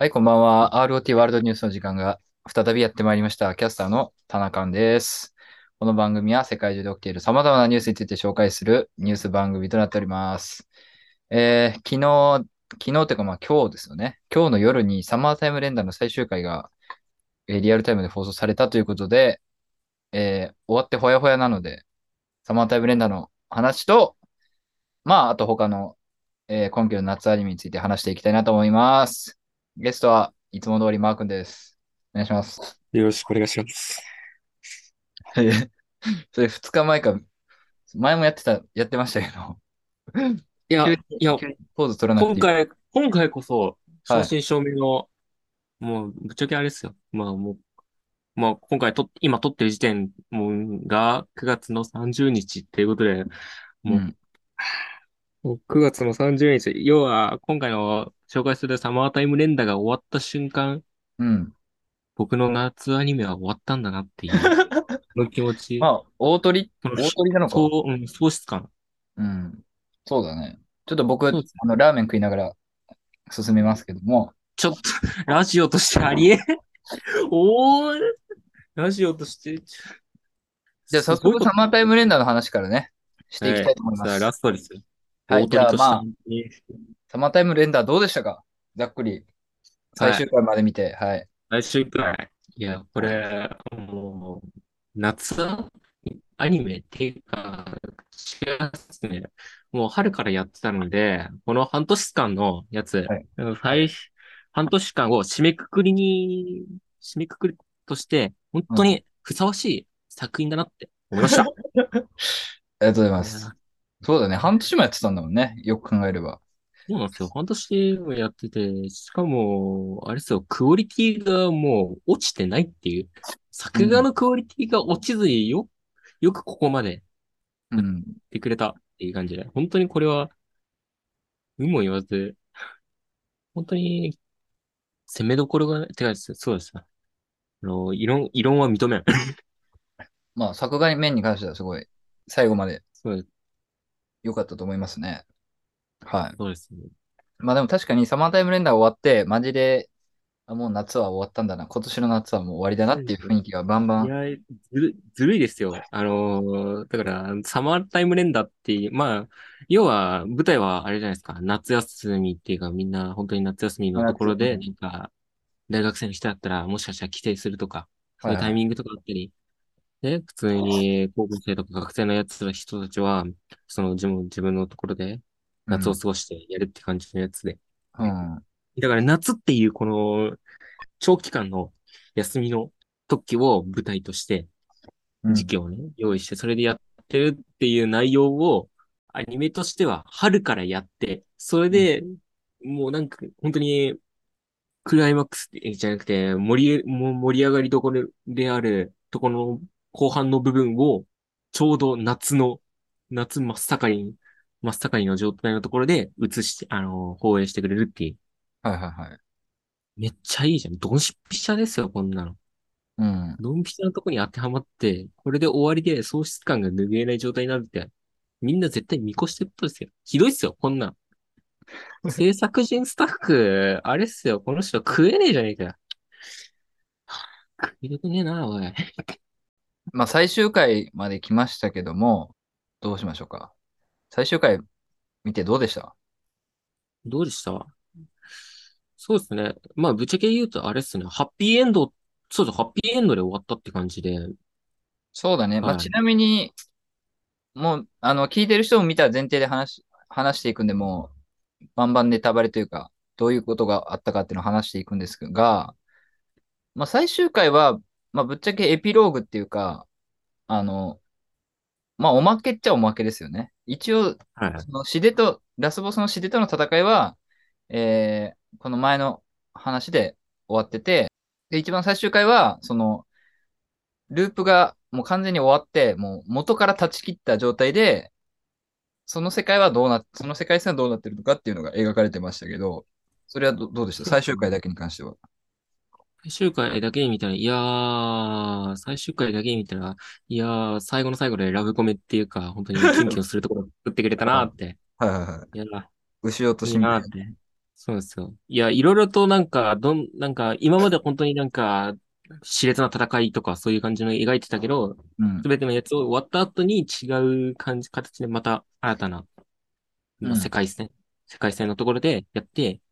はい、こんばんは。ROT ワールドニュースの時間が再びやってまいりました。キャスターの田中です。この番組は世界中で起きている様々なニュースについて紹介するニュース番組となっております。えー、昨日、昨日というかまあ今日ですよね。今日の夜にサマータイム連打の最終回が、えー、リアルタイムで放送されたということで、えー、終わってほやほやなので、サマータイム連打の話と、まあ、あと他の、えー、今期の夏アニメについて話していきたいなと思います。ゲストはいつも通りマー君です。お願いします。よろしくお願いします。それ2日前か、前もやってた、やってましたけど。いや、いや、ポーズ取らなくて今回、今回こそ、正真正銘の、はい、もう、ぶっちゃけあれですよ。まあもう、まあ今回と、今撮ってる時点が9月の30日っていうことで、もう、うん9月の30日、要は今回の紹介するサマータイム連打が終わった瞬間、うん。僕の夏アニメは終わったんだなっていう、の気持ち。まあ、大鳥、大鳥なのか。そう、うん、喪失感。うん。そうだね。ちょっと僕、あの、ラーメン食いながら進めますけども。ちょっと、ラジオとしてありえ おー、ラジオとして。じゃあ早速サマータイム連打の話からね、していきたいと思います。はい、ラストです。はい、じゃあまあ、サマータイムレンダーどうでしたか？ざっくり。最終回まで見て、はい。最終回。いや、これ、もう、夏？アニメっていうか、違いますね。もう春からやってたので、この半年間のやつ、はい、半年間を締めくくりに、締めくくりとして、本当にふさわしい作品だなって思いました。ありがとうございます。そうだね。半年もやってたんだもんね。よく考えれば。そうなんですよ。半年もやってて、しかも、あれですよ、クオリティがもう落ちてないっていう。作画のクオリティが落ちずによ、よくここまでやってくれたっていう感じで、本当にこれは、有も言わず、本当に、攻めどころが、てか、そうですあの、異論、異論は認めん。まあ、作画面に関してはすごい、最後までそうです。良かったと思いますね。はい。そうですね。まあでも確かにサマータイムレンダー終わって、マジで、あもう夏は終わったんだな。今年の夏はもう終わりだなっていう雰囲気がバンバン。いや、ずるずるいですよ。あのー、だから、サマータイムレンダーっていう、まあ、要は、舞台はあれじゃないですか。夏休みっていうか、みんな本当に夏休みのところで、なんか、大学生の人だったら、もしかしたら帰省するとか、そういうタイミングとかあったり、で、普通に高校生とか学生のやつら人たちは、その自分自分のところで夏を過ごしてやるって感じのやつで。うん。だから夏っていうこの長期間の休みの時を舞台として、時期をね、用意して、それでやってるっていう内容を、アニメとしては春からやって、それで、もうなんか、本当に、クライマックスじゃなくて、盛り、盛り上がりどころであるところの後半の部分を、ちょうど夏の、夏真っ盛りに、真っ盛りの状態のところで映して、あの、放映してくれるっていう。はいはいはい。めっちゃいいじゃん。ドンピシャですよ、こんなの。うん。ドンピシャのとこに当てはまって、これで終わりで喪失感が拭えない状態になるって、みんな絶対見越してることですよ。ひどいっすよ、こんなん。制作人スタッフ、あれっすよ、この人食えねえじゃねえかよ。食いたくねえな、おい。まあ最終回まで来ましたけども、どうしましょうか？最終回見てどうでした？どうでした？そうですね。まあ、ぶっちゃけ言うとあれですね。ハッピーエンド、そうそう、ハッピーエンドで終わったって感じで。そうだね。まあ、ちなみに、もう、あの、聞いてる人も見た前提で話、話していくんで、もう、バンバンネタバレというか、どういうことがあったかっていうのを話していくんですが、まあ、最終回は、まあ、ぶっちゃけエピローグっていうか、あの、まあ、おまけっちゃおまけですよね。一応、はい、そのシデと、ラスボスのシデとの戦いは、えー、この前の話で終わってて、で、一番最終回は、その、ループがもう完全に終わって、もう元から断ち切った状態で、その世界はどうな、その世界線はどうなってるのかっていうのが描かれてましたけど、それはどどうでした？最終回だけに関しては。最終回だけ見たら、いやー、最終回だけ見たら、いやー、最後の最後でラブコメっていうか、本当にキュンキュンするところ作ってくれたなー って。はいはいはい。いや牛落としみたいな。そうですよ。いや、いろいろとなんか、どん、なんか、今まで本当になんか、熾烈な戦いとかそういう感じの描いてたけど、うんす。べてのやつを終わった後に違う感じ、形でまた新たな、ま世界線、世界線のところでやって、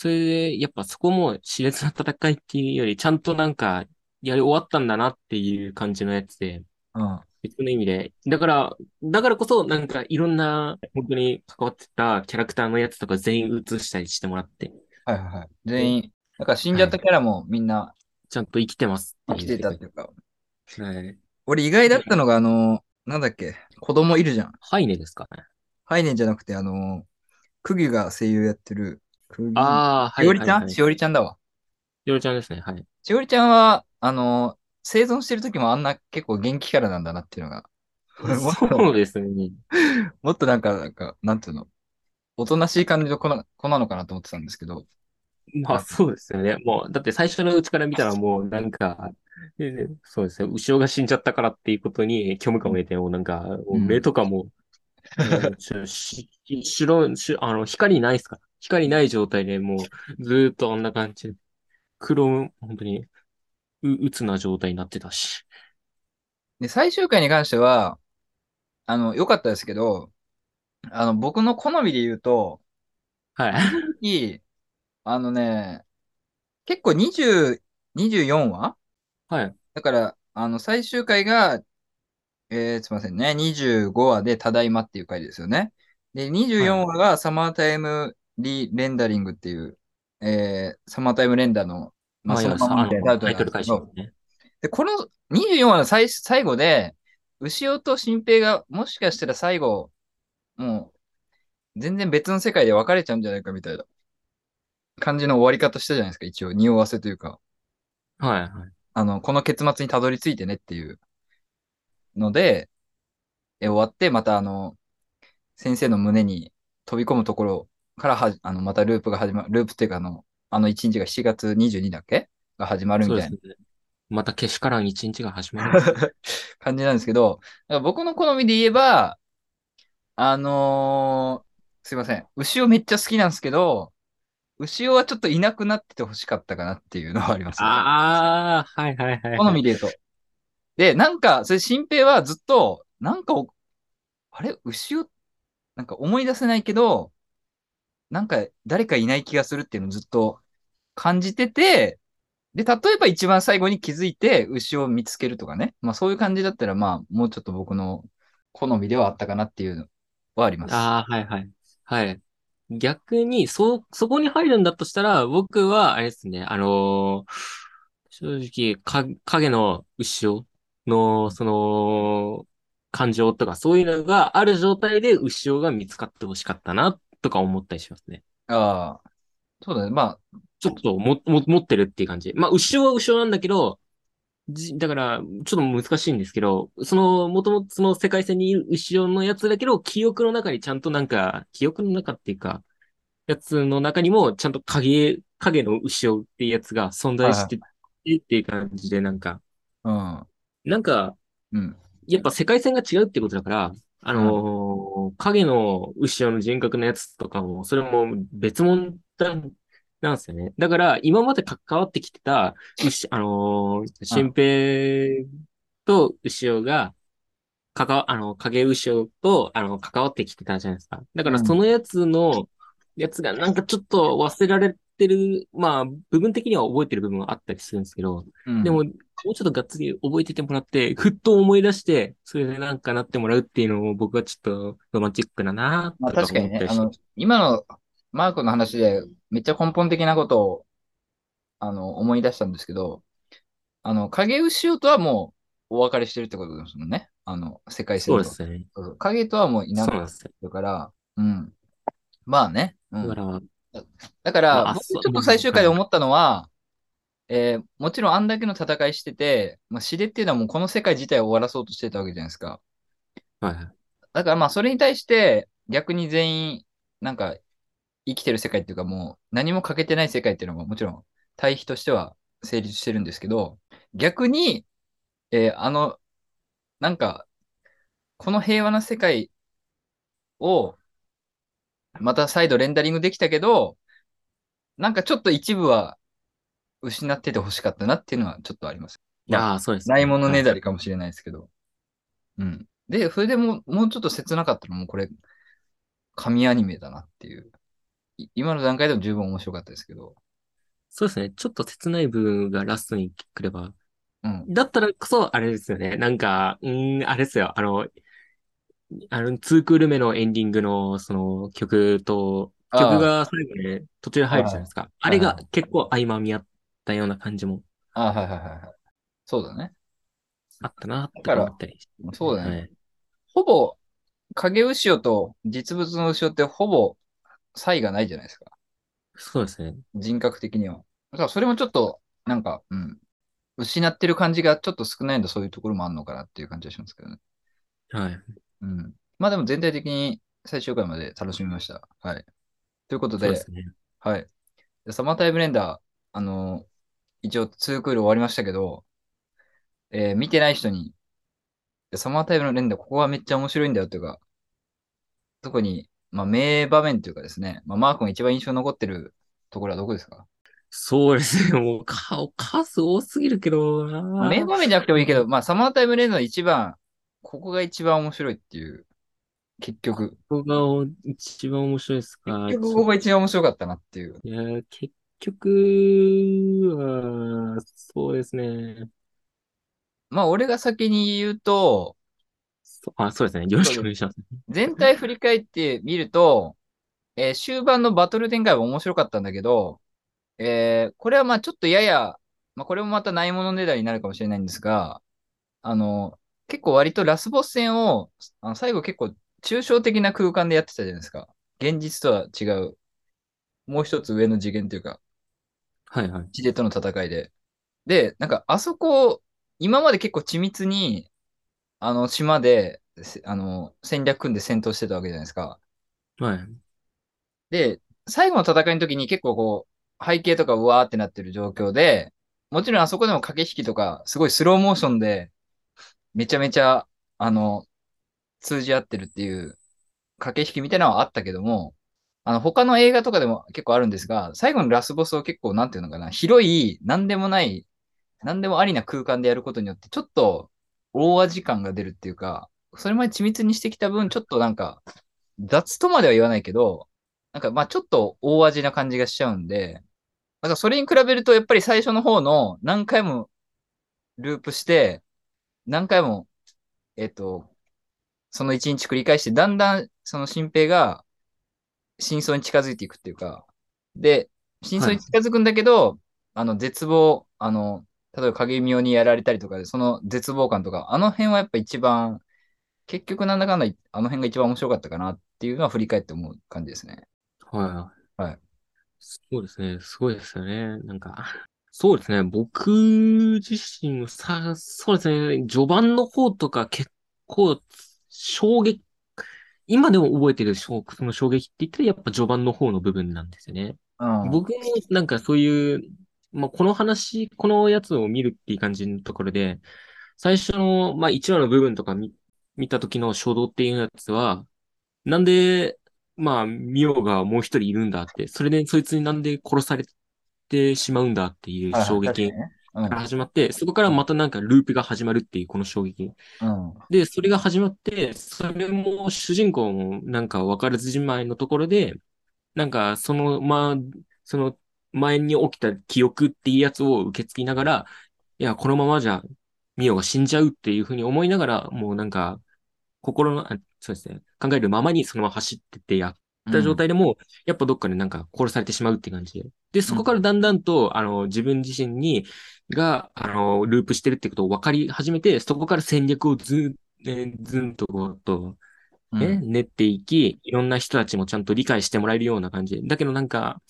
それで、やっぱそこも熾烈な戦いっていうより、ちゃんとなんか、やり終わったんだなっていう感じのやつで、うん。別の意味で。だから、だからこそ、なんかいろんな、本当に関わってたキャラクターのやつとか全員映したりしてもらって、はいはいはい。全員、だから死んじゃったキャラもみんなちゃんと生きてます生きってたっていうか、はい。俺意外だったのが、あの、なんだっけ、子供いるじゃん。ハイネですかね。ハイネンじゃなくて、あの、クギが声優やってる。ああ、はい。しおりちゃん、しおりちゃんだわ。しおりちゃんですね。はい。しおりちゃんは、あの、生存してる時もあんな結構元気キャラなんだなっていうのが、そうですね。もっとなんか、なんか、なんていうの、おとなしい感じの子な子なのかなと思ってたんですけど、まあそうですよね。もう、だって最初のうちから見たら もうなんか、えそうですね。後ろが死んじゃったからっていうことに虚無感を得て、もうなんか、もう目とかも、うんしし白、しあの、光ないですか光ない状態でもうずーっとあんな感じで、黒、本当に、う、うつな状態になってたし。で、最終回に関しては、あの、良かったですけど、あの、僕の好みで言うと、はい。いい、あのね、結構20、24話？はい。だから、あの、最終回が、えー、すいませんね、25話でただいまっていう回ですよね。で、24話がサマータイムリレンダリングっていう、えー、サマータイムレンダーの、まあ、そまあ、のままタイトルね。で、この24話の最最後で、牛尾と新平がもしかしたら最後、もう、全然別の世界で別れちゃうんじゃないかみたいな感じの終わり方したじゃないですか、一応。匂わせというか、はい、はい。あの、この結末にたどり着いてねっていうので、え終わって、またあの、先生の胸に飛び込むところからはじ、あの、またループが始まる、ループっていうかあの、あの1日が7月22だっけ？が始まるみたいな。またけしからん一日が始まる。感じなんですけど、僕の好みで言えば、あのーすいません。牛尾めっちゃ好きなんですけど、牛尾はちょっといなくなっててほしかったかなっていうのはありますね。ああ、はいはいはい、好みで言うと。で、なんか、それ、新平はずっと、なんかお、あれ？牛尾、なんか思い出せないけど、なんか誰かいない気がするっていうのをずっと感じてて、で、例えば一番最後に気づいて牛を見つけるとかね。まあそういう感じだったら、まあもうちょっと僕の好みではあったかなっていうのはあります。ああ、はいはい。はい。逆に、そ、そこに入るんだとしたら、僕は、あれですね、あのー正直、か、影の後ろの、その、感情とか、そういうのがある状態で後ろが見つかってほしかったな、とか思ったりしますね。ああ、そうだね。まあ、ちょっとも、も、持ってるっていう感じ。まあ、後ろは後ろなんだけど、じ、だから、ちょっと難しいんですけど、その、もともとその世界線にいる後ろのやつだけど、記憶の中にちゃんとなんか、記憶の中っていうか、やつの中にも、ちゃんと影、影の後ろっていうやつが存在しててっていう感じで、なんか、うん。なんか、うん。やっぱ世界線が違うってことだから、あのー影の後ろの人格のやつとかも、それも別物だなんですよね。だから、今まで関わってきてた、あのー、新平と後ろが、かか、あの、影後ろと、あの、関わってきてたじゃないですか。だから、うんそのやつの、やつがなんかちょっと忘れられてる、まあ、部分的には覚えてる部分はあったりするんですけど、うん、でも、もうちょっとがっつり覚えててもらって、ふっと思い出して、それでなんかなってもらうっていうのを僕はちょっとロマンチックだなまあ確かにね。あの、今のマークの話でめっちゃ根本的なことを、あの、思い出したんですけど、あの、影牛尾とはもうお別れしてるってことですもんね。あの、世界線と。そうですね。影とはもういなくなっ。てるから、うん。まあね。うんだから、だから、まあ僕ちょっと最終回で思ったのは、えーもちろんあんだけの戦いしてて、まあ、死でっていうのはもうこの世界自体を終わらそうとしてたわけじゃないですか。はいはい。だからまあそれに対して逆に全員なんか生きてる世界っていうかもう何も欠けてない世界っていうのももちろん対比としては成立してるんですけど、逆に、えーあの、なんかこの平和な世界をまた再度レンダリングできたけど、なんかちょっと一部は失ってて欲しかったなっていうのはちょっとあります。まあああ、そうですね。ないものねだり。りかもしれないですけど。うん。で、それでもう、もうちょっと切なかったらもうこれ、神アニメだなっていう。い今の段階でも十分面白かったですけど。そうですね。ちょっと切ない部分がラストに来れば。うん。だったらこそ、あれですよね。なんか、うーん、あれですよ。あの、あの、2クール目のエンディングの、その曲と、曲が最後ね、途中で入るじゃないですか。あれが結構合間見合ったような感じもあはいはいはいはい。そうだね。あったなって思ったり。そうだね。はい。ほぼ、影牛尾と実物の牛尾ってほぼ差異がないじゃないですか。そうですね。人格的には。だからそれもちょっと、なんか、うん。失ってる感じがちょっと少ないのでそういうところもあるのかなっていう感じがしますけどね。はい。うん。まあでも全体的に最終回まで楽しみました。はい。ということで、そうですね。はい。でサマータイムレンダー、あの一応2クール終わりましたけど、えー見てない人に、サマータイムレンダー、ここはめっちゃ面白いんだよというか、特に、まあ、名場面というかですね、まあ、マー君が一番印象に残ってるところはどこですか？そうですね。もう、か、数多すぎるけどなまあ名場面じゃなくてもいいけど、まあ、サマータイムレンダーの一番、ここが一番面白いっていう、結局。ここが一番面白いですか結局ここが一番面白かったなっていう。いや、結局は、そうですね。まあ、俺が先に言うと、そあ、そうですね。よろしくお願いします。全体振り返ってみると、えー終盤のバトル展開は面白かったんだけど、えーこれはまあちょっとやや、まあこれもまたないものねだりになるかもしれないんですが、あの、結構割とラスボス戦を、あの最後結構抽象的な空間でやってたじゃないですか。現実とは違う、もう一つ上の次元というか、はいはい。地でとの戦いで。で、なんかあそこ、今まで結構緻密に、あの島で、せあの、戦略組んで戦闘してたわけじゃないですか。はい。で、最後の戦いの時に結構こう、背景とかうわーってなってる状況で、もちろんあそこでも駆け引きとか、すごいスローモーションで、めちゃめちゃ、あの、通じ合ってるっていう駆け引きみたいなのはあったけども、あの、他の映画とかでも結構あるんですが、最後のラスボスを結構、なんていうのかな、広い、なんでもない、なんでもありな空間でやることによって、ちょっと大味感が出るっていうか、それまで緻密にしてきた分、ちょっとなんか、雑とまでは言わないけど、なんかまあちょっと大味な感じがしちゃうんで、なんかそれに比べると、やっぱり最初の方の何回もループして、何回も、えっと、その一日繰り返して、だんだんその新平が真相に近づいていくっていうか、で、真相に近づくんだけど、あの、絶望、あの、例えば影見にやられたりとかで、その絶望感とか、あの辺はやっぱ一番、結局なんだかんだ、あの辺が一番面白かったかなっていうのは振り返って思う感じですね。はい。はい。そうですね。すごいですよね。なんか、そうですね。僕自身もさ、そうですね。序盤の方とか結構衝撃、今でも覚えてる衝その衝撃って言ったらやっぱ序盤の方の部分なんですよね。うん。僕もなんかそういう、まあ、この話、このやつを見るっていう感じのところで、最初の、まあ、1話の部分とか見、見た時の衝動っていうやつは、なんで、まあ、ミオがもう一人いるんだって、それでそいつになんで殺されてしまうんだっていう衝撃確から始まって、そこからまたなんかループが始まるっていうこの衝撃。うん。で、それが始まって、それも主人公もなんか分からずじまいのところで、なんかその、まあ、その前に起きた記憶っていうやつを受け継ぎながら、いや、このままじゃミオが死んじゃうっていうふうに思いながら、もうなんか、心の、あそうですね、考えるままにそのまま走ってってやった状態でも、やっぱどっかでなんか殺されてしまうって感じで。で、そこからだんだんと、あの、自分自身に、が、あの、ループしてるってことを分かり始めて、そこから戦略をず、えーずんとこうと、うん。ね、練っていき、いろんな人たちもちゃんと理解してもらえるような感じ。だけどなんか、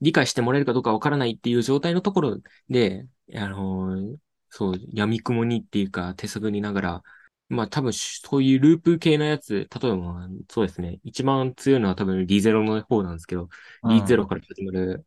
理解してもらえるかどうかわからないっていう状態のところで、あのーそう、闇雲にっていうか手探りながら、まあ多分そういうループ系のやつ、例えばそうですね、一番強いのは多分リゼロの方なんですけど、うんリゼロから始まる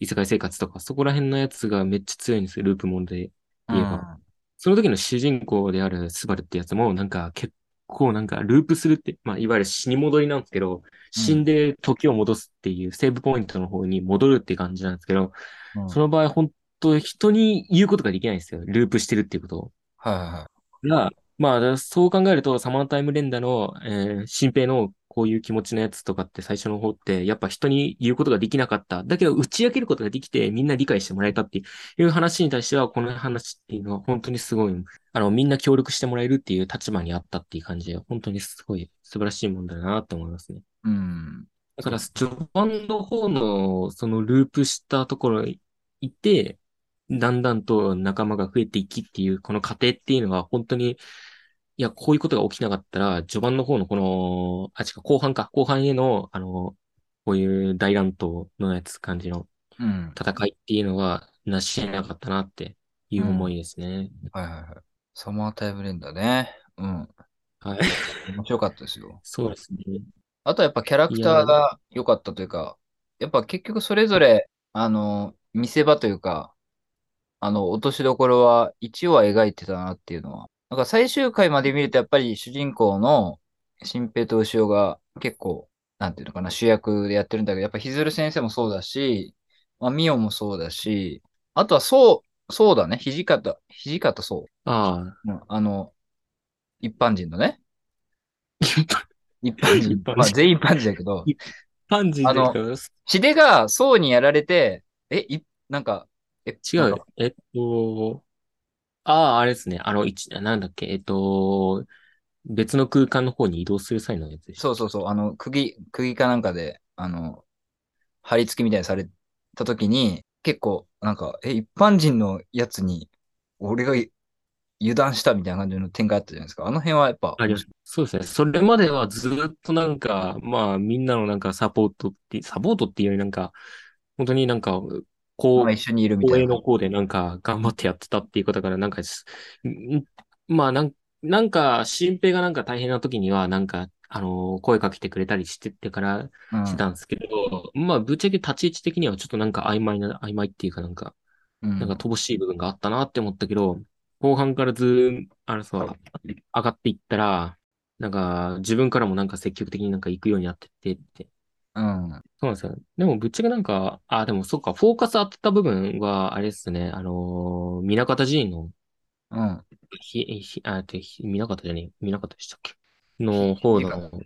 異世界生活とか、そこら辺のやつがめっちゃ強いんですよ、ループもんで言えば。その時の主人公であるスバルってやつも、なんか結構なんかループするって、まあいわゆる死に戻りなんですけど、死んで時を戻すっていうセーブポイントの方に戻るって感じなんですけど、うんその場合本当人に言うことができないんですよ。ループしてるっていうことを。はいはいはい。が、まあ、だそう考えると、サマータイム連打の、えー、新平のこういう気持ちのやつとかって最初の方って、やっぱ人に言うことができなかった。だけど、打ち明けることができて、みんな理解してもらえたっていう話に対しては、この話っていうのは本当にすごい、あの、みんな協力してもらえるっていう立場にあったっていう感じで、本当にすごい素晴らしいもんだなって思いますね。うん。だから、序盤の方の、そのループしたところにいて、だんだんと仲間が増えていきっていう、この過程っていうのは本当に、いや、こういうことが起きなかったら、序盤の方のこの、あ、違う、後半か、後半への、あの、こういう大乱闘のやつ感じのうん。戦いっていうのは、なし得なかったなっていう思いですね。はいはいはい。サマータイム連打ね。うん。はい。面白かったですよ。そうですね。あとはやっぱキャラクターが良かったというか、やっぱ結局それぞれ、あの、見せ場というか、あの、落としどころは一応は描いてたなっていうのは。なんか最終回まで見るとやっぱり主人公の新平と牛尾が結構、なんていうのかな、主役でやってるんだけど、やっぱひずる先生もそうだし、まあ、ミオもそうだし、あとはそう、そうだね、土方、土方そああ。う。うんあの、一般人のね。一 一般人。一般人まあ全員一般人だけど、般人あので血でが層にやられて、え、い、なんか、え、違うよ。えっと、ああ、あれですね。あの、一、なんだっけ、えっと、別の空間の方に移動する際のやつでしょ。そうそうそう、あの、釘、釘かなんかで、あの、貼り付けみたいにされた時に、結構、なんか、え、一般人のやつに、俺がい油断したみたいな感じの展開あったじゃないですか。あの辺はやっぱ、あります。そうですね。それまではずっとなんか、まあ、みんなのなんかサポートって、サポートっていうよりなんか、本当になんか、こうまあ、一緒にいるみたいな。公営の。方でなんか頑張ってやってたっていうことから、なんかまあなん、なんか、新平がなんか大変な時には、なんか、あのー声かけてくれたりしてってからうん。してたんですけど、まあ、ぶっちゃけ立ち位置的にはちょっとなんか曖昧な、曖昧っていうかなんか、うん。なんか乏しい部分があったなって思ったけど、後半からずあのさ、上がっていったら、なんか、自分からもなんか積極的になんか行くようになってってって、うん。そうなんですよ。でも、ぶっちゃけなんか、あ、でもそっか、フォーカス当てた部分は、あれですね、あのー、南方寺院の、うん。ひ、ひ、あ、て、ひ南方じゃねえ、南方でしたっけ？の方の、あ、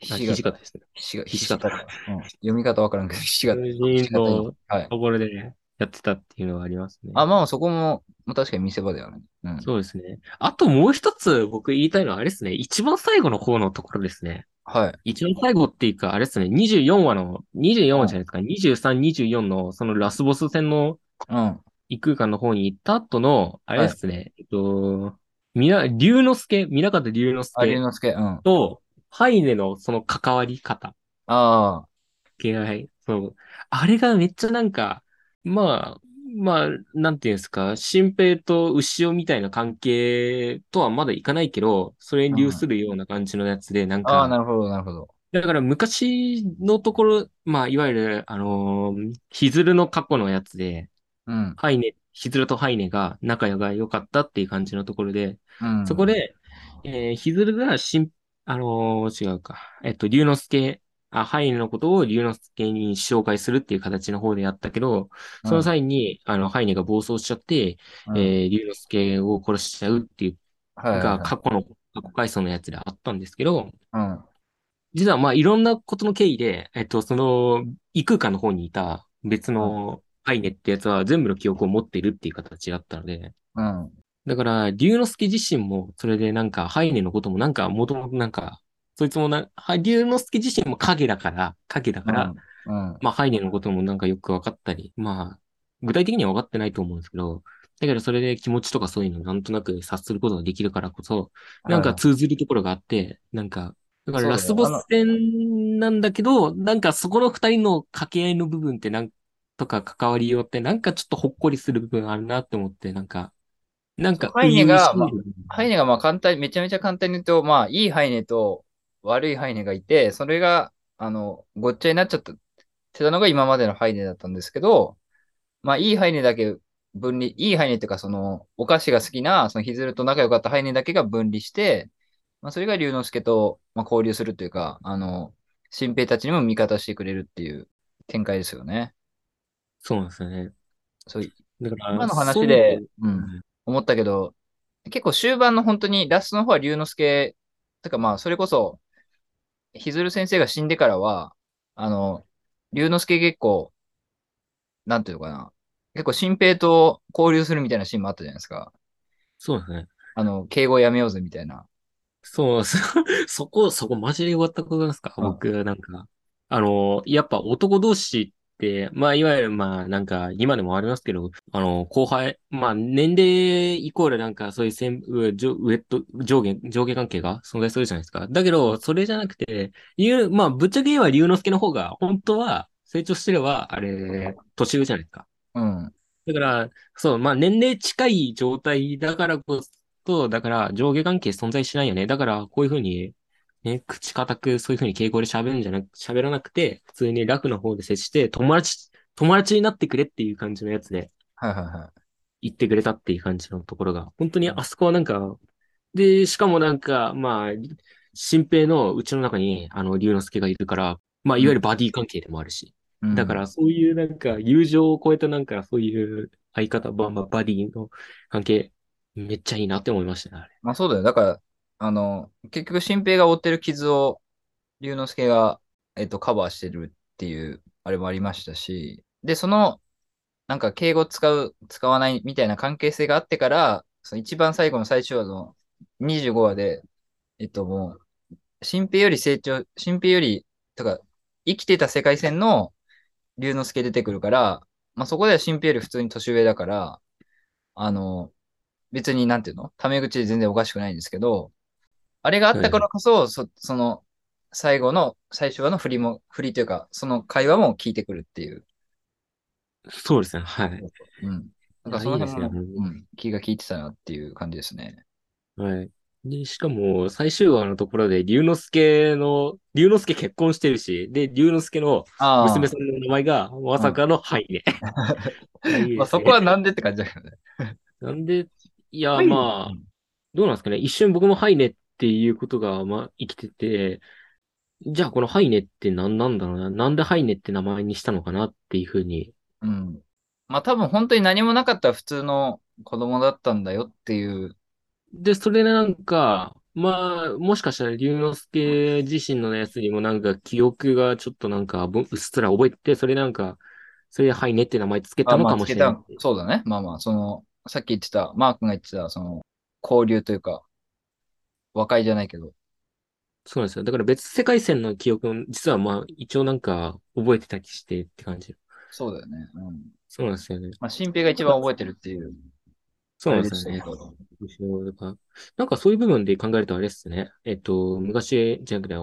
ひ土方ですね。ひしが、ひし形うん。読み方わからんけど、ひしが、寺ひし形院のはい。ところでやってたっていうのはありますね。あ、まあそこも、まあ確かに見せ場だよね。うん。そうですね。あともう一つ僕言いたいのはあれですね。一番最後の方のところですね。はい。一番最後っていうか、あれですね。24話の、24話じゃないですか。23、24のそのラスボス戦のうん。異空間の方に行った後の、あれですね。えっと、みな、龍之介、皆方龍之あ、龍介之介、うん。あと、ハイネのその関わり方。あ、気配。そう。あれがめっちゃなんか、まあ、まあ、なんていうんですか、新平と牛尾みたいな関係とはまだいかないけど、それに流するような感じのやつで、なんああ、か、なるほど、なるほど。だから昔のところ、まあ、いわゆる、あのー、ひずるの過去のやつで、うん。ハイネ、ひずるとハイネが仲が良かったっていう感じのところで、うん。そこ、で、えー、ひずるがしん、あのー違うか。えっと、龍之介、あ、ハイネのことを龍之介に紹介するっていう形の方でやったけど、その際に、あの、ハイネが暴走しちゃって、うん、えー、龍之介を殺しちゃうっていう、がはい過去の、過去回想のやつであったんですけど、うん。実はまあいろんなことの経緯で、えっと、その、異空間の方にいた別のハイネってやつは全部の記憶を持っているっていう形だったので、うん。だから、龍之介自身も、それでなんか、ハイネのこともなんか、もともとなんか、そいつもな、は龍之介自身も影だから、影だから、うん。うん。まあ、ハイネのこともなんかよく分かったり、まあ、具体的には分かってないと思うんですけど、だけどそれで気持ちとかそういうのなんとなく察することができるからこそ、なんか通ずるところがあって、なんか、だからラスボス戦なんだけど、なんかそこの二人の掛け合いの部分ってなんとか関わりようってなんかちょっとほっこりする部分あるなって思って、なんか、なんか、ハイネが初々しいハイネがまあ簡単に、めちゃめちゃ簡単に言うと、まあいいハイネと悪いハイネがいて、それが、あの、ごっちゃになっちゃったってたのが今までのハイネだったんですけど、まあいいハイネだけ分離、いいハイネっていうかその、お菓子が好きな、そのヒズルと仲良かったハイネだけが分離して、まあ、それが龍之介と、まあ、交流するというか、あの、新平たちにも味方してくれるっていう展開ですよね。そうなんですよね。そう、だから、今の話で、ううんん、思ったけど、結構終盤の本当にラストの方は龍之介、とかまあ、それこそ、ひずる先生が死んでからは、あの、龍之介結構、なんていうのかな。結構新平と交流するみたいなシーンもあったじゃないですか。そうですね。あの、敬語やめようぜみたいな。そう、そ そこ、そこマジで良かったことなんですか？うん僕、なんか、あの、やっぱ男同士まあ、いわゆる、まあ、なんか、今でもありますけど、あの、後輩、まあ、年齢イコールなんか、そういう先、上、と、上下、上下関係が存在するじゃないですか。だけど、それじゃなくて、まあ、ぶっちゃけ言えば龍之介の方が、本当は、成長してれば、あれ、年上じゃないですか。うん。だから、そう、まあ年齢近い状態だからこそ、だから上下関係存在しないよね。だからこういうふうに、ね、口固くそういうふうに敬語で喋るんじゃなく、喋らなくて、普通に楽の方で接して、友達、友達になってくれっていう感じのやつではいはいはい。言ってくれたっていう感じのところが、本当にあそこはなんか、で、しかもなんか、まあ、新平のうちの中に、あの、龍之介がいるから、まあ、いわゆるバディ関係でもあるし、うんだから、そういうなんか、友情を超えたなんか、そういう相方、まあまあ、バディの関係、めっちゃいいなって思いましたね、あれ。まあそうだよ。だから、あの、結局、新平が負ってる傷を、龍之介が、えっと、カバーしてるっていう、あれもありましたし、で、その、なんか、敬語使う、使わないみたいな関係性があってから、その一番最後の最終話の25話で、えっと、もう、新平より成長、新平より、とか、生きてた世界線の龍之介出てくるから、まあそこでは新平より普通に年上だから、あの、別になんていうのタメ口で全然おかしくないんですけど、あれがあったからこそ、そその、最後の、最初話の振りも、振りというか、その会話も聞いてくるっていう。そうですね、はい。うん。なんかその辺も、いいですよねうん、気が利いてたなっていう感じですね。はい。で、しかも、最終話のところで、龍之介の、龍之介結婚してるし、で、龍之介の。娘さんの名前が、まさかのハイネ。まあそこはなんでって感じだけどね。なんで、いや、はいまあ、どうなんですかね。一瞬僕もハイネっていうことが、まあ、生きてて、じゃあこのハイネって何なんだろうな。なんでハイネって名前にしたのかなっていうふうに。うん。まあ多分本当に何もなかったら普通の子供だったんだよっていう。で、それでなんか、まあ、もしかしたら龍之介自身のやつにもなんか記憶がちょっとなんか、ぼうっすら覚えてて、それなんか、それでハイネって名前つけたのかもしれないあまあそうだね。まあまあ、その、さっき言ってた、マー君が言ってた、その、交流というか、和解じゃないけど。そうなんですよ。だから別世界線の記憶も、実はまあ、一応なんか覚えてたりしてって感じ。そうだよね。うん。そうなんですよね。まあ、新平が一番覚えてるっていう。そうなんですよね。なんかそういう部分で考えるとあれですね。えっと、昔じゃなくて、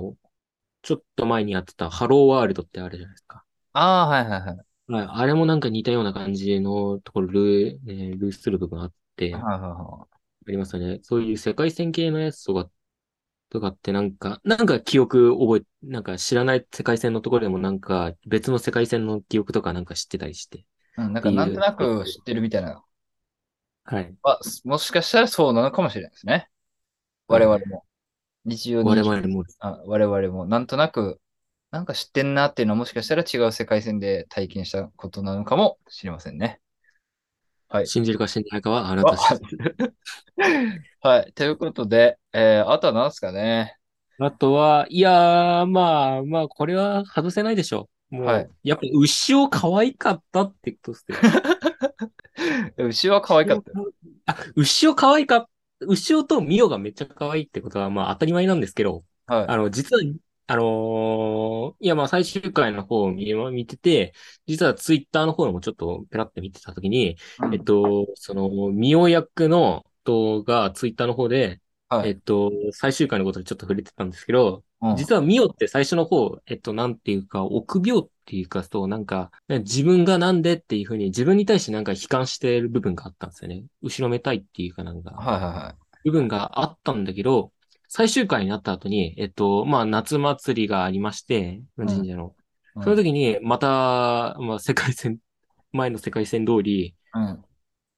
ちょっと前にやってたハローワールドってあるじゃないですか。ああ、はいはいはい。はい。あれもなんか似たような感じのところ、ルー、えールースする部分あって、あはいはいはりますよね。そういう世界線系のやつとか、とかってなんか、なんか記憶覚え、なんか知らない世界線のところでもなんか別の世界線の記憶とかなんか知ってたりして。い。うん、なんかなんとなく知ってるみたいな。はい。あ、もしかしたらそうなのかもしれないですね。我々も。日常に我々も、あ我々もなんとなく、なんか知ってんなっていうのはもしかしたら違う世界線で体験したことなのかもしれませんね。はい。信じるか信じないかはあなた次第はい。ということで、えー、あとは何ですかね？あとは、いやー、まあまあ、これは外せないでしょう。もう、はいやっぱ牛尾可愛かったってことですよ。牛は可愛かったよ。あ、牛尾可愛かった。牛尾とミオがめっちゃ可愛いってことは、まあ当たり前なんですけど、はい。あの、実は、あのーいや、まあ最終回の方を見見てて、実はツイッターの方もちょっとペラって見てたときに、うんえっと、その、ミオ役の人がツイッターの方で、はい。えっと、最終回のことでちょっと触れてたんですけど、うん実はミオって最初の方、えっと、なんていうか、臆病っていうか、そう、なんか、自分がなんでっていうふうに自分に対してなんか悲観してる部分があったんですよね。後ろめたいっていうかなんか、はいはいはい。部分があったんだけど、最終回になった後に、えっと、まあ、夏祭りがありまして、ん神社の。うんその時に、また、まあ、世界線、前の世界線通り、うん。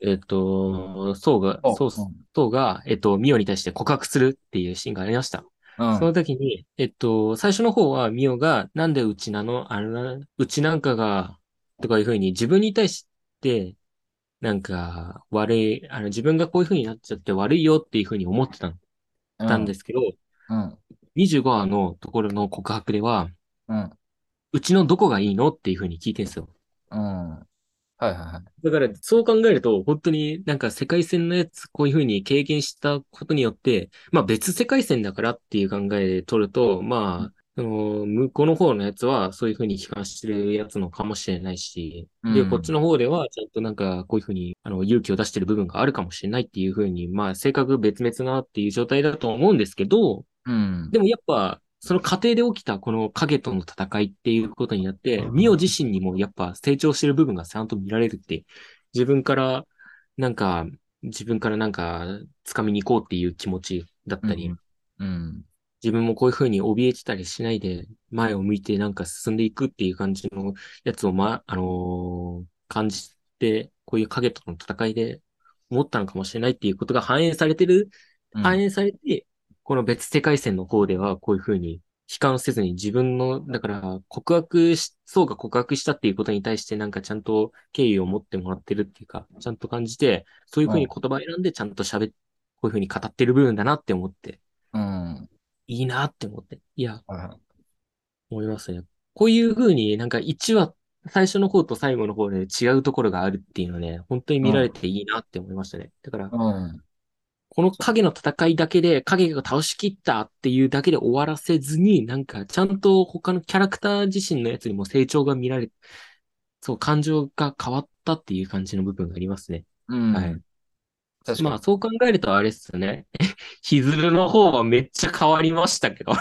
えっと、そうが、おそう、そうが、えっと、ミオに対して告白するっていうシーンがありました。うん。その時に、えっと、最初の方はミオが、なんでうちなの？あれな、うちなんかが、とかいうふうに自分に対して、なんか、悪い、あの、自分がこういうふうになっちゃって悪いよっていうふうに思ってたうん。たんですけど、うん。25話のところの告白では、うん。うちのどこがいいのっていうふうに聞いてんですよ。うん。はいはいはい。だから、そう考えると、本当になんか世界線のやつ、こういうふうに経験したことによって、まあ別世界線だからっていう考えで取ると、まあ、その向こうの方のやつはそういうふうに批判してるやつのかもしれないし、で、うんこっちの方ではちゃんとなんかこういうふうにあの勇気を出してる部分があるかもしれないっていうふうに、まあ性格別々なっていう状態だと思うんですけど、うん。でもやっぱ、その過程で起きたこの影との戦いっていうことになって、ミオ自身にもやっぱ成長してる部分がちゃんと見られるって、自分から、なんか、自分からなんか、掴みに行こうっていう気持ちだったり、うんうん。自分もこういう風に怯えてたりしないで、前を向いてなんか進んでいくっていう感じのやつを、ま、あのー感じて、こういう影との戦いで思ったのかもしれないっていうことが反映されてる反映されて、この別世界線の方ではこういうふうに悲観せずに自分の、だから告白し、そうが告白したっていうことに対してなんかちゃんと敬意を持ってもらってるっていうか、ちゃんと感じて、そういうふうに言葉選んでちゃんと喋っ、こういうふうに語ってる部分だなって思って、うん。いいなって思って。いや、はい思いますね。こういうふうになんか1話、最初の方と最後の方で違うところがあるっていうのね、本当に見られていいなって思いましたね。だから、うん。この影の戦いだけで、影が倒しきったっていうだけで終わらせずに、なんかちゃんと他のキャラクター自身のやつにも成長が見られ、そう、感情が変わったっていう感じの部分がありますね。うん。はい。確かに。まあそう考えるとあれっすよね。ヒズルの方はめっちゃ変わりましたけど。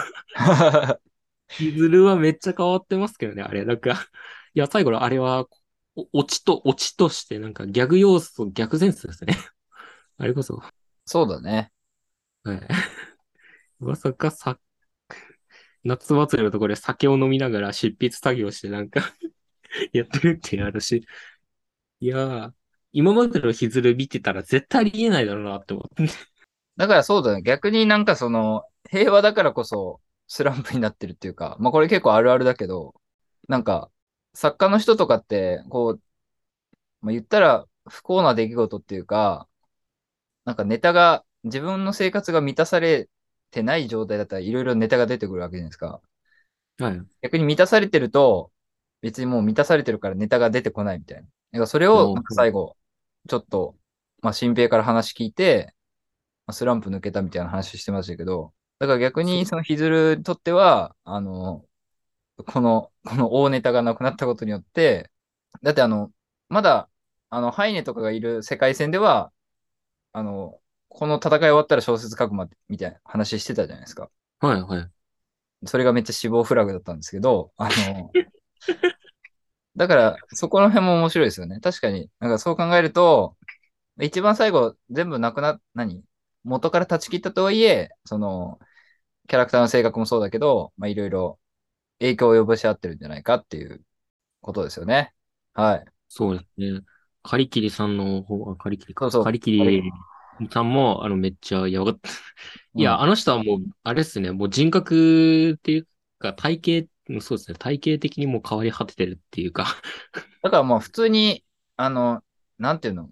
ヒズルはめっちゃ変わってますけどね、あれ。なんか、いや、最後のあれは、お落ちと、落ちとして、なんかギャグ要素、逆センスですね。あれこそ。そうだね。はい。まさかさ、夏祭りのところで酒を飲みながら執筆作業してなんか やってるっていう話。いやー、今までのヒズル見てたら絶対ありえないだろうなって思って。だからそうだね。逆になんかその、平和だからこそスランプになってるっていうか、まあこれ結構あるあるだけど、なんか、作家の人とかって、こう、まあ言ったら不幸な出来事っていうか、なんかネタが、自分の生活が満たされてない状態だったらいろいろネタが出てくるわけじゃないですか。はい。逆に満たされてると、別にもう満たされてるからネタが出てこないみたいな。だからそれをなんか最後、ちょっと、まあ、新平から話聞いて、まあスランプ抜けたみたいな話してましたけど、だから逆にそのヒズルにとっては、あの、この、この大ネタがなくなったことによって、だってあの、まだ、あの、ハイネとかがいる世界線では、あの、この戦い終わったら小説書くまで、みたいな話してたじゃないですか。はい、はい。それがめっちゃ死亡フラグだったんですけど、あの、だから、そこの辺も面白いですよね。確かに、なんかそう考えると、一番最後、全部なくな、何？元から断ち切ったとはいえ、その、キャラクターの性格もそうだけど、まあいろいろ影響を及ぼし合ってるんじゃないかっていうことですよね。はい。そうですね。カリキリさんの方は、カリキリか。そうそうカリキリさんも、あの、めっちゃやばかった。いや、うんあの人はもう、あれっすね、もう人格っていうか、体型、そうですね、体型的にもう変わり果ててるっていうか、だからまあ普通に、あの、なんていうの、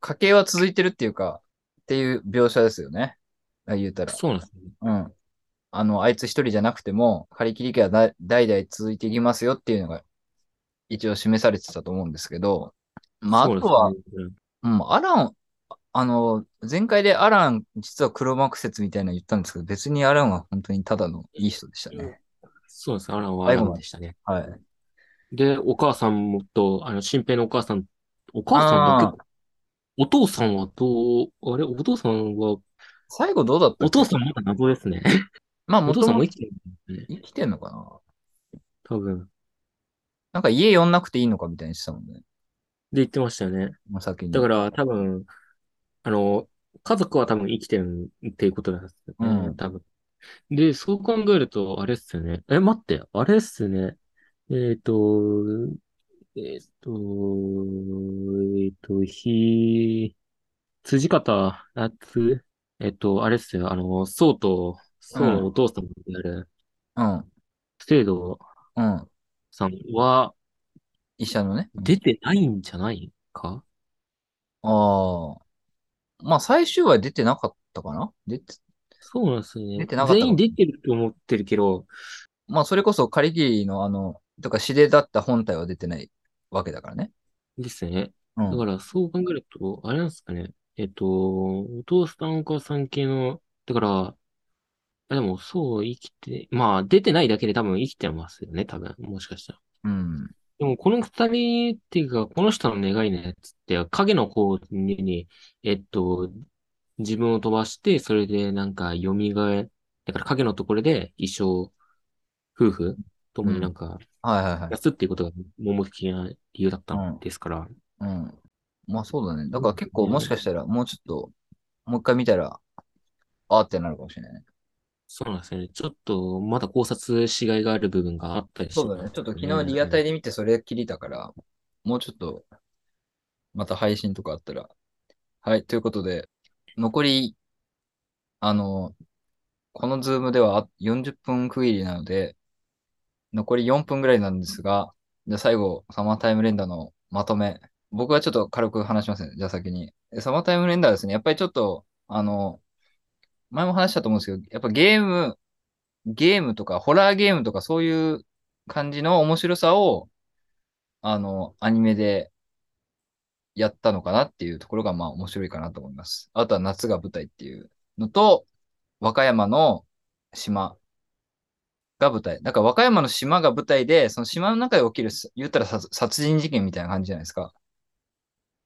家計は続いてるっていうか、っていう描写ですよね。言うたら。そうなんですね。うん。あの、あいつ一人じゃなくても、仮切り家はだ代々続いていきますよっていうのが、一応示されてたと思うんですけど、まあ、あとは、ねうんうん、アラン、あの、前回でアラン、実は黒幕説みたいなの言ったんですけど、別にアランは本当にただのいい人でしたね。そうです。アランはアランでしたね。はい。で、お母さんもと、あの、新平のお母さん、お母さんだけ、お父さんはどう、あれ、お父さんは、最後どうだったお父さんまだ謎ですね。まあ、お父さんも生きてるね。生きてんのかな？多分。なんか家呼んなくていいのかみたいにしてたもんね。で言ってましたよね。もう先に。だから多分、あの、家族は多分生きてるっていうことなんですよね。うん多分。で、そう考えると、あれっすよね。え、待って、あれっすね。えっと、えっと、えっと、ひ、辻方夏、えっと、あれっすよ、あの、宋と、宋のおうん。父さんである、うん。聖堂うん。さんは医者のね。出てないんじゃないか？ああ。まあ、最終話出てなかったかな？出て、そうなんですよね。出てなかった。全員出てると思ってるけど、まあ、それこそ、カリギリのあの、とか、詩でだった本体は出てないわけだからね。ですね。うん。だから、そう考えると、あれなんですかね。えっと、お父さんお母さん系の、だから、あでも、そう生きて、まあ、出てないだけで多分生きてますよね、多分。もしかしたら。うん。でも、この二人っていうか、この人の願いのやつって、影の方に、えっと、自分を飛ばして、それでなんか蘇え、だから影のところで一生、夫婦とうん。もになんか、はいはいはい。安っていうことが目的な理由だったんうん。ですから、うん。まあ、そうだね。だから結構、もしかねしたら、もうちょっと、もう一回見たら、あーってなるかもしれないね。そうなんですね。ちょっと、まだ考察しがいがある部分があったりしまそうだね。ちょっと。昨日リアタイで見てそれ切りたから、もうちょっと、また配信とかあったら。はい。ということで、残り、あの、このズームでは40分区切りなので、残り4分ぐらいなんですが、じゃあ最後、サマータイム連打のまとめ。僕はちょっと軽く話しますね。じゃあ先に。サマータイム連打はですね、やっぱりちょっと、あの、前も話したと思うんですけど、やっぱゲーム、ゲームとか、ホラーゲームとかそういう感じの面白さを、あの、アニメでやったのかなっていうところが、まあ面白いかなと思います。あとは夏が舞台っていうのと、和歌山の島が舞台。だから和歌山の島が舞台で、その島の中で起きる、言ったら殺殺人事件みたいな感じじゃないですか。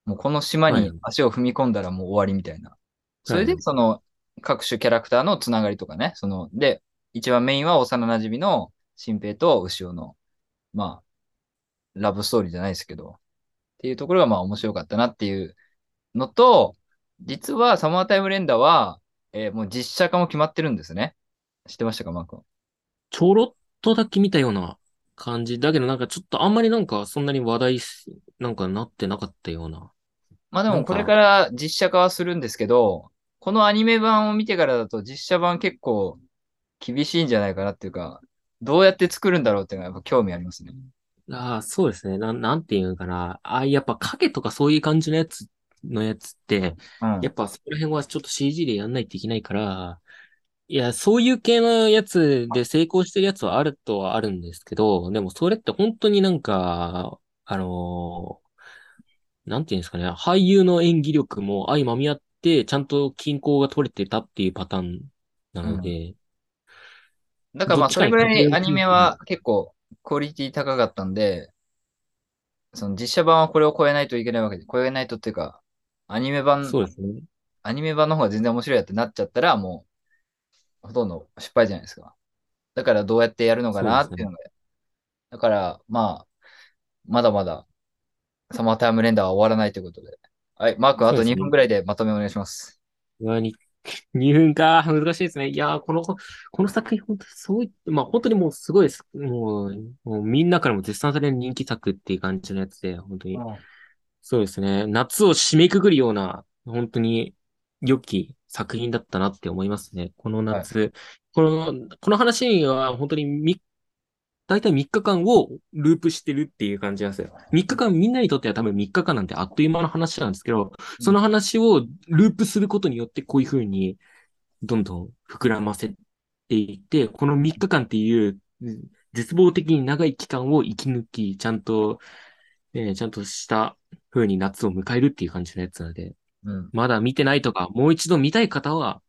もうこの島はい。に足を踏み込んだらもう終わりみたいな。それで、はい。その各種キャラクターのつながりとかね、その、で、一番メインは幼馴染の新平と牛尾の、まあ、ラブストーリーじゃないですけど、っていうところがまあ面白かったなっていうのと、実はサマータイム連打は、えーもう実写化も決まってるんですね。知ってましたか、マー君？ちょろっとだけ見たような感じ。だけどなんかちょっとあんまりなんかそんなに話題す、なんかなってなかったような。まあでもこれから実写化はするんですけど、このアニメ版を見てからだと実写版結構厳しいんじゃないかなっていうか、どうやって作るんだろうっていうのがやっぱ興味ありますね。ああ、そうですね。なん、なんていうのかな。ああ、やっぱ影とかそういう感じのやつのやつって、うん。やっぱそこら辺はちょっと CG でやんないといけないから、いや、そういう系のやつで成功してるやつはあるとはあるんですけど、でもそれって本当になんか、あのーなんていうんですかね、俳優の演技力も相まみ合って、ちゃんと均衡が取れてたっていうパターンなうん。ので、だからまあそれぐらいアニメは結構クオリティ高かったんで、その実写版はこれを超えないといけないわけで、超えないとっていうか、アニメ版、そうですね。アニメ版の方が全然面白いやってなっちゃったらもうほとんど失敗じゃないですか。だからどうやってやるのか。なっていうのが。だからまあ、まだまだサマータイムレンダーは終わらないということで。はい、マー君あと2分。ぐらいでまとめお願いします。うわに2分か。難しいですね。いやー、この、この作品、本当にそういまあ本当にもうすごいです。もう、もうみんなからも絶賛される人気作っていう感じのやつで、本当に。うん。そうですね。夏を締めくくるような、本当に良き作品だったなって思いますね。このはい。夏。この、この話は本当にみ大体3日間をループしてるっていう感じなんですよ。3日間みんなにとっては多分3日間なんてあっという間の話なんですけど、うん。その話をループすることによってこういう風にどんどん膨らませていって、この3日間っていう絶望的に長い期間を生き抜き、ちゃんと、ね、ちゃんとした風に夏を迎えるっていう感じのやつなので、うん。まだ見てないとか、もう一度見たい方は、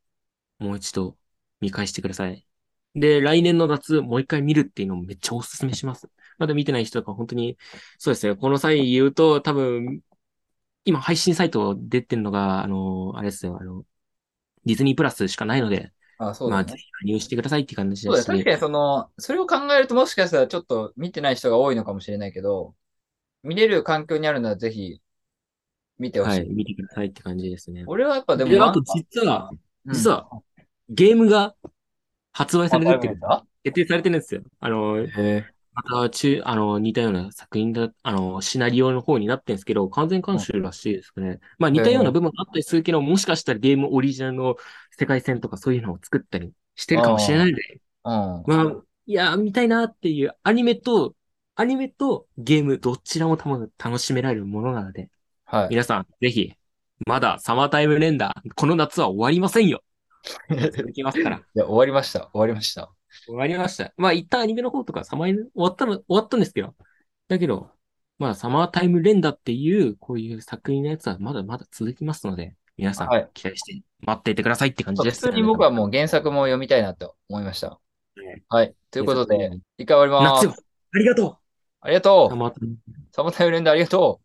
もう一度見返してください。で、来年の夏、もう一回見るっていうのもめっちゃおすすめします。まだ見てない人とか本当に、そうですね。この際言うと、多分、今配信サイト出てるのが、あの、あれですよ、あの、ディズニープラスしかないので、あ、そうまあ。ぜひ加入してくださいって感じそうだね。確かにその、それを考えるともしかしたらちょっと見てない人が多いのかもしれないけど、見れる環境にあるならぜひ見てほしはい、い。見てくださいって感じですね。俺はやっぱでもで、あと漫画、実は、うん。実は、ゲームが発売されるっていう、ムレンダ決定されてるんですよ。あの。また中、あの、似たような作品だ、あの、シナリオの方になってるんですけど、完全監修らしいですね。まあ似たような部分があったりするけど、もしかしたらゲームオリジナルの世界線とかそういうのを作ったりしてるかもしれないので、うん。まあ、いや、見たいなっていうアニメと、アニメとゲームどちらも楽しめられるものなので、はい。皆さん、ぜひ、まだサマータイムレンダー、この夏は終わりませんよ。続きますから。いや、終わりました。終わりました。終わりました。まあ、一旦アニメの方とかサマー終わったの、終わったんですけど。だけど、まあ、サマータイムレンダーっていう、こういう作品のやつはまだまだ続きますので、皆さんはい、期待して待っていてくださいって感じ普です。通に僕はもう原作も読みたいなと思いました。ねはい。ということで、一回終わります。ありがとうありがとうサマータイムサマータイムレンダーありがと